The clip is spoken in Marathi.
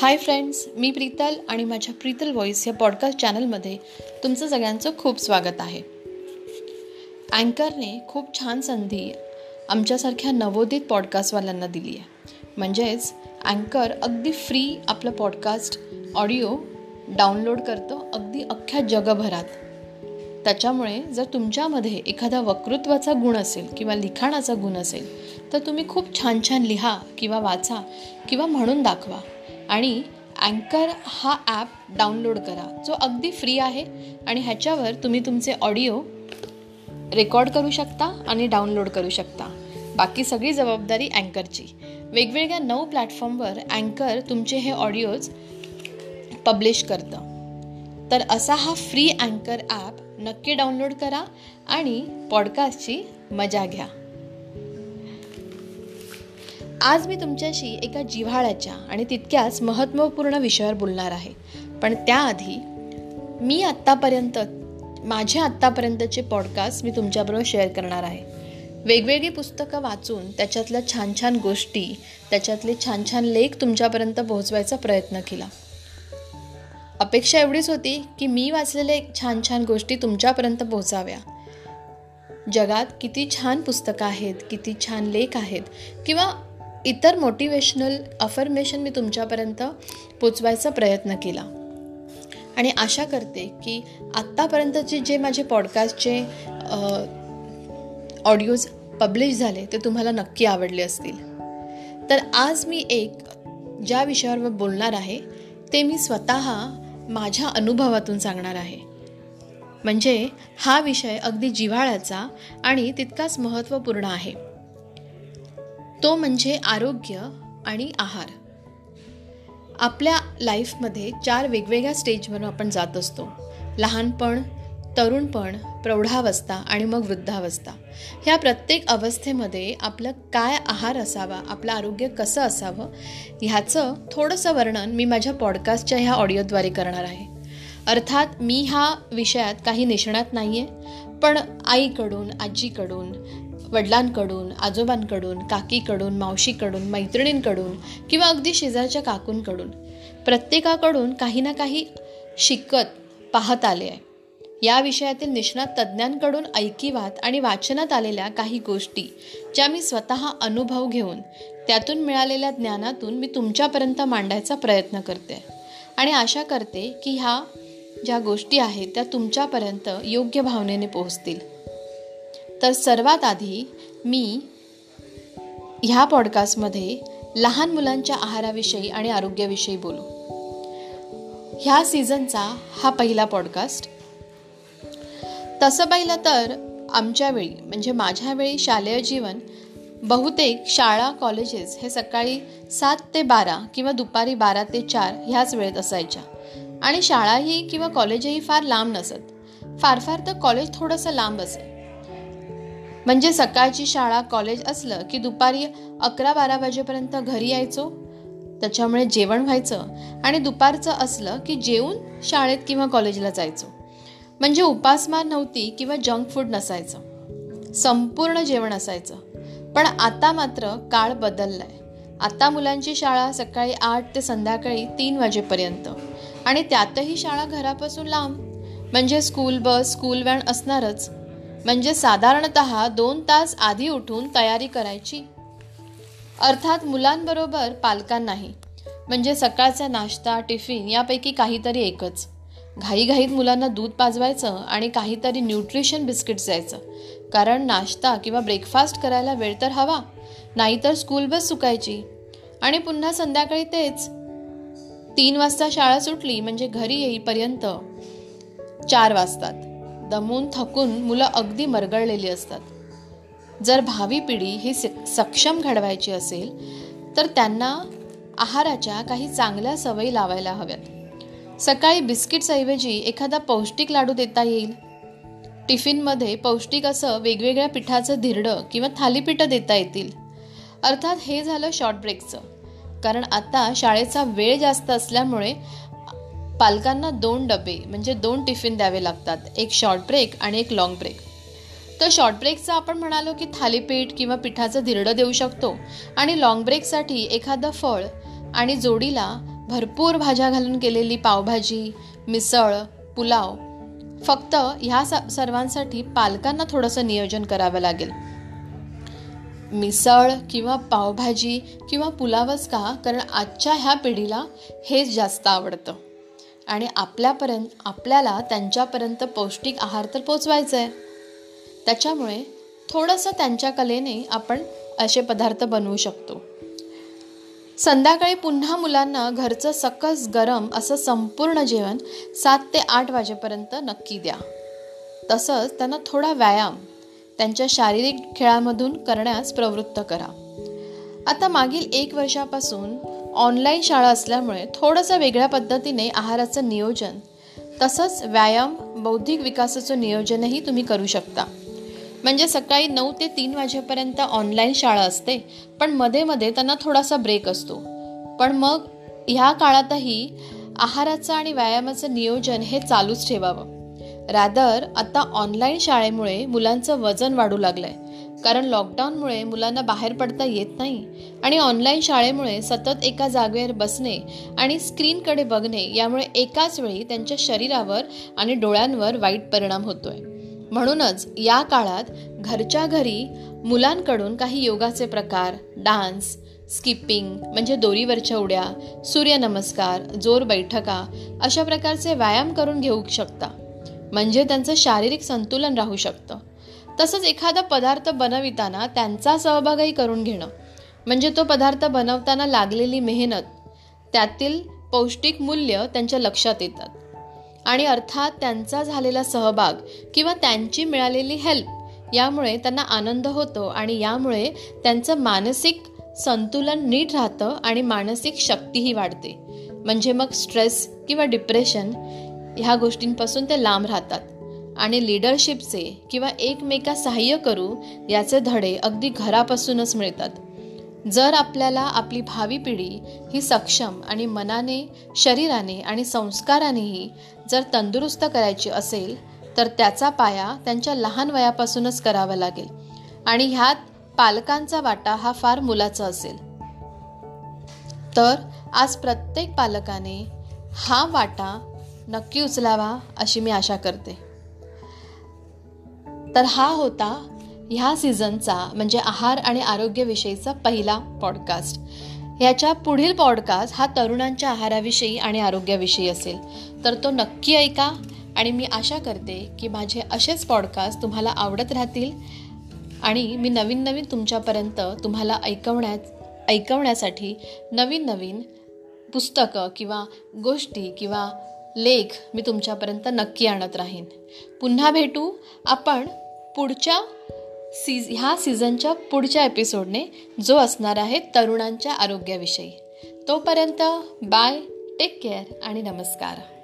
हाय फ्रेंड्स मी प्रीतल आणि माझ्या प्रीतल व्हॉइस या पॉडकास्ट चॅनलमध्ये तुमचं सगळ्यांचं खूप स्वागत आहे. अँकरने खूप छान संधी आमच्यासारख्या नवोदित पॉडकास्टवाल्यांना दिली आहे. म्हणजेच अँकर अगदी फ्री आपलं पॉडकास्ट ऑडिओ डाउनलोड करतो अगदी अख्ख्या जगभरात. त्याच्यामुळे जर तुमच्यामध्ये एखादा वक्तृत्वाचा गुण असेल किंवा लिखाणाचा गुण असेल तर तुम्ही खूप छान छान लिहा किंवा वाचा किंवा म्हणून दाखवा. आणि अँकर हा ॲप डाउनलोड करा. जो अगदी फ्री आहे आणि ह्याच्यावर तुम्ही तुमचे ऑडिओ रेकॉर्ड करू शकता आणि डाउनलोड करू शकता. बाकी सगळी जबाबदारी अँकरची वेगवेगळ्या नऊ प्लॅटफॉर्मवर अँकर तुमचे हे ऑडिओज पब्लिश करतं. तर असा हा फ्री अँकर ॲप नक्की डाउनलोड करा आणि पॉडकास्टची मजा घ्या. आज मी तुमच्याशी एका जिव्हाळ्याच्या आणि तितक्याच महत्त्वपूर्ण विषयावर बोलणार आहे. पण त्याआधी मी आत्तापर्यंत माझे आत्तापर्यंतचे पॉडकास्ट मी तुमच्याबरोबर शेअर करणार आहे. वेगवेगळी पुस्तकं वाचून त्याच्यातल्या छान छान गोष्टी त्याच्यातले छान छान लेख तुमच्यापर्यंत पोहोचवायचा प्रयत्न केला. अपेक्षा एवढीच होती की मी वाचलेले छान छान गोष्टी तुमच्यापर्यंत पोहोचाव्या. जगात किती छान पुस्तकं आहेत किती छान लेख आहेत किंवा इतर मोटिवेशनल अफर्मेशन मी तुमच्यापर्यंत पोचवायचा प्रयत्न केला. आणि आशा करते की आत्तापर्यंतचे जे माझे पॉडकास्टचे ऑडिओज पब्लिश झाले ते तुम्हाला नक्की आवडले असतील. तर आज मी एक ज्या विषयावर बोलणार आहे ते मी स्वतः माझ्या अनुभवातून सांगणार आहे. म्हणजे हा विषय अगदी जिव्हाळ्याचा आणि तितकाच महत्त्वपूर्ण आहे. तो म्हणजे आरोग्य आणि आहार. आपल्या लाईफमध्ये चार वेगवेगळ्या स्टेजवरून आपण जात असतो. लहानपण तरुणपण प्रौढावस्था आणि मग वृद्धावस्था. ह्या प्रत्येक अवस्थेमध्ये आपलं काय आहार असावा आपलं आरोग्य कसं असावं ह्याचं थोडंसं वर्णन मी माझ्या पॉडकास्टच्या ह्या ऑडिओद्वारे करणार आहे. अर्थात मी ह्या विषयात काही निष्णात नाही आहे पण आईकडून आजीकडून वडिलांकडून आजोबांकडून काकीकडून मावशीकडून मैत्रिणींकडून किंवा अगदी शेजारच्या काकूंकडून प्रत्येकाकडून काही ना काही शिकत पाहत आले आहे. या विषयातील निष्णात तज्ज्ञांकडून ऐकिवात आणि वाचनात आलेल्या काही गोष्टी ज्या मी स्वतः अनुभव घेऊन त्यातून मिळालेल्या ज्ञानातून मी तुमच्यापर्यंत मांडायचा प्रयत्न करते. आणि आशा करते की ह्या ज्या गोष्टी आहेत त्या तुमच्यापर्यंत योग्य भावनेने पोहोचतील. तर सर्वात आधी मी ह्या पॉडकास्टमध्ये लहान मुलांच्या आहाराविषयी आणि आरोग्याविषयी बोलू. ह्या सीझनचा हा पहिला पॉडकास्ट तसं पाहिलं तर आमच्या वेळी म्हणजे माझ्या वेळी शालेय जीवन बहुतेक शाळा कॉलेजेस हे सकाळी सात ते बारा किंवा दुपारी बारा ते चार ह्याच वेळेत असायच्या. आणि शाळाही किंवा कॉलेजही फार लांब नसत. फार फार तर कॉलेज थोडंसं लांब असेल. म्हणजे सकाळची शाळा कॉलेज असलं की दुपारी अकरा बारा वाजेपर्यंत घरी यायचो. त्याच्यामुळे जेवण व्हायचं आणि दुपारचं असलं की जेवून शाळेत किंवा कॉलेजला जायचो. म्हणजे उपासमार नव्हती किंवा जंक फूड नसायचं. संपूर्ण जेवण असायचं. पण आता मात्र काळ बदललाय. आता मुलांची शाळा सकाळी आठ ते संध्याकाळी तीन वाजेपर्यंत. आणि त्यातही शाळा घरापासून लांब. म्हणजे स्कूल बस स्कूल व्हॅन असणारच. म्हणजे साधारणत दोन तास आधी उठून तयारी करायची. अर्थात मुलांबरोबर पालकांनाही म्हणजे सकाळचा नाश्ता टिफिन यापैकी काहीतरी एकच. घाईघाईत मुलांना दूध पाजवायचं आणि काहीतरी न्यूट्रिशन बिस्किट्स द्यायचं. कारण नाश्ता किंवा ब्रेकफास्ट करायला वेळ तर हवा नाहीतर स्कूल बस चुकायची. आणि पुन्हा संध्याकाळी तेच. तीन वाजता शाळा सुटली म्हणजे घरी येईपर्यंत चार वाजतात. दमून थकून मुलं अगदी मरगळलेली असतात. जर भावी पिढी ही सक्षम घडवायची असेल तर त्यांना आहाराच्या काही चांगल्या सवयी लावायला हव्यात. सकाळी बिस्किट्सऐवजी एखादा पौष्टिक लाडू देता येईल. टिफिनमध्ये पौष्टिक असं वेगवेगळ्या पिठाचं धिरडं किंवा थालीपीठं देता येतील. अर्थात हे झालं शॉर्ट ब्रेकचं कारण आता शाळेचा वेळ जास्त असल्यामुळे पालकांना दोन डबे म्हणजे दोन टिफिन द्यावे लागतात एक शॉर्ट ब्रेक आणि एक लॉंग ब्रेक तर शॉर्ट ब्रेकचं आपण म्हणालो की थालीपीठ किंवा पिठाचं धिरडं देऊ शकतो आणि लॉंग ब्रेकसाठी एखादं फळ आणि जोडीला भरपूर भाज्या घालून केलेली पावभाजी मिसळ पुलाव फक्त ह्या सर्वांसाठी पालकांना थोडंसं नियोजन करावं लागेल. मिसळ किंवा पावभाजी किंवा पुलावच का? कारण आजच्या ह्या पिढीला हेच जास्त आवडतं. आणि आपल्यापर्यंत आपल्याला त्यांच्यापर्यंत पौष्टिक आहार तर पोचवायचा आहे त्याच्यामुळे थोडंसं त्यांच्या कलेने आपण असे पदार्थ बनवू शकतो. संध्याकाळी पुन्हा मुलांना घरचं सकस गरम असं संपूर्ण जेवण सात ते आठ वाजेपर्यंत नक्की द्या. तसंच त्यांना थोडा व्यायाम त्यांच्या शारीरिक खेळामधून करण्यास प्रवृत्त करा. आता मागील एक वर्षापासून ऑनलाईन शाळा असल्यामुळे थोडंसं वेगळ्या पद्धतीने आहाराचं नियोजन तसंच व्यायाम बौद्धिक विकासाचं नियोजनही तुम्ही करू शकता. म्हणजे सकाळी नऊ ते तीन वाजेपर्यंत ऑनलाईन शाळा असते पण मध्ये मध्ये त्यांना थोडासा ब्रेक असतो. पण मग ह्या काळातही आहाराचं आणि व्यायामाचं नियोजन हे चालूच ठेवावं. रादर आता ऑनलाईन शाळेमुळे मुलांचं वजन वाढू लागलं आहे कारण लॉकडाऊनमुळे मुलांना बाहेर पडता येत नाही आणि ऑनलाईन शाळेमुळे सतत एका जागेवर बसणे आणि स्क्रीनकडे बघणे यामुळे एकाच वेळी त्यांच्या शरीरावर आणि डोळ्यांवर वाईट परिणाम होतोय. म्हणूनच या काळात घरच्या घरी मुलांकडून काही योगाचे प्रकार डान्स स्किपिंग म्हणजे दोरीवरच्या उड्या सूर्यनमस्कार जोर बैठका अशा प्रकारचे व्यायाम करून घेऊ शकता. म्हणजे त्यांचं शारीरिक संतुलन राहू शकतं. तसंच एखादा पदार्थ बनविताना त्यांचा सहभागही करून घेणं. म्हणजे तो पदार्थ बनवताना लागलेली मेहनत त्यातील पौष्टिक मूल्य त्यांच्या लक्षात येतात. आणि अर्थात त्यांचा झालेला सहभाग किंवा त्यांची मिळालेली हेल्प यामुळे त्यांना आनंद होतो आणि यामुळे त्यांचं मानसिक संतुलन नीट राहतं आणि मानसिक शक्तीही वाढते. म्हणजे मग स्ट्रेस किंवा डिप्रेशन ह्या गोष्टींपासून ते लांब राहतात. आणि लिडरशिपचे किंवा एकमेका सहाय्य करू याचे धडे अगदी घरापासूनच मिळतात. जर आपल्याला आपली भावी पिढी ही सक्षम आणि मनाने शरीराने आणि संस्कारानेही जर तंदुरुस्त करायची असेल तर त्याचा पाया त्यांच्या लहान वयापासूनच करावा लागेल. आणि ह्यात पालकांचा वाटा हा फार मुलाचा असेल. तर आज प्रत्येक पालकाने हा वाटा नक्की उचलावा अशी मी आशा करते. तर हा होता ह्या सीझनचा म्हणजे आहार आणि आरोग्यविषयीचा पहिला पॉडकास्ट ह्याच्या पुढील पॉडकास्ट हा तरुणांच्या आहाराविषयी आणि आरोग्याविषयी असेल. तर तो नक्की ऐका आणि मी आशा करते की माझे असेच पॉडकास्ट तुम्हाला आवडत राहतील आणि मी नवीन नवीन तुमच्यापर्यंत तुम्हाला ऐकवण्यात ऐकवण्यासाठी नवीन नवीन पुस्तकं किंवा गोष्टी किंवा लेख मी तुमच्यापर्यंत नक्की आणत राहीन. पुन्हा भेटू आपण पुढच्या सीज ह्या सीझनच्या पुढच्या एपिसोडने जो असणार आहे तरुणांच्या आरोग्याविषयी. तोपर्यंत बाय टेक केअर आणि नमस्कार.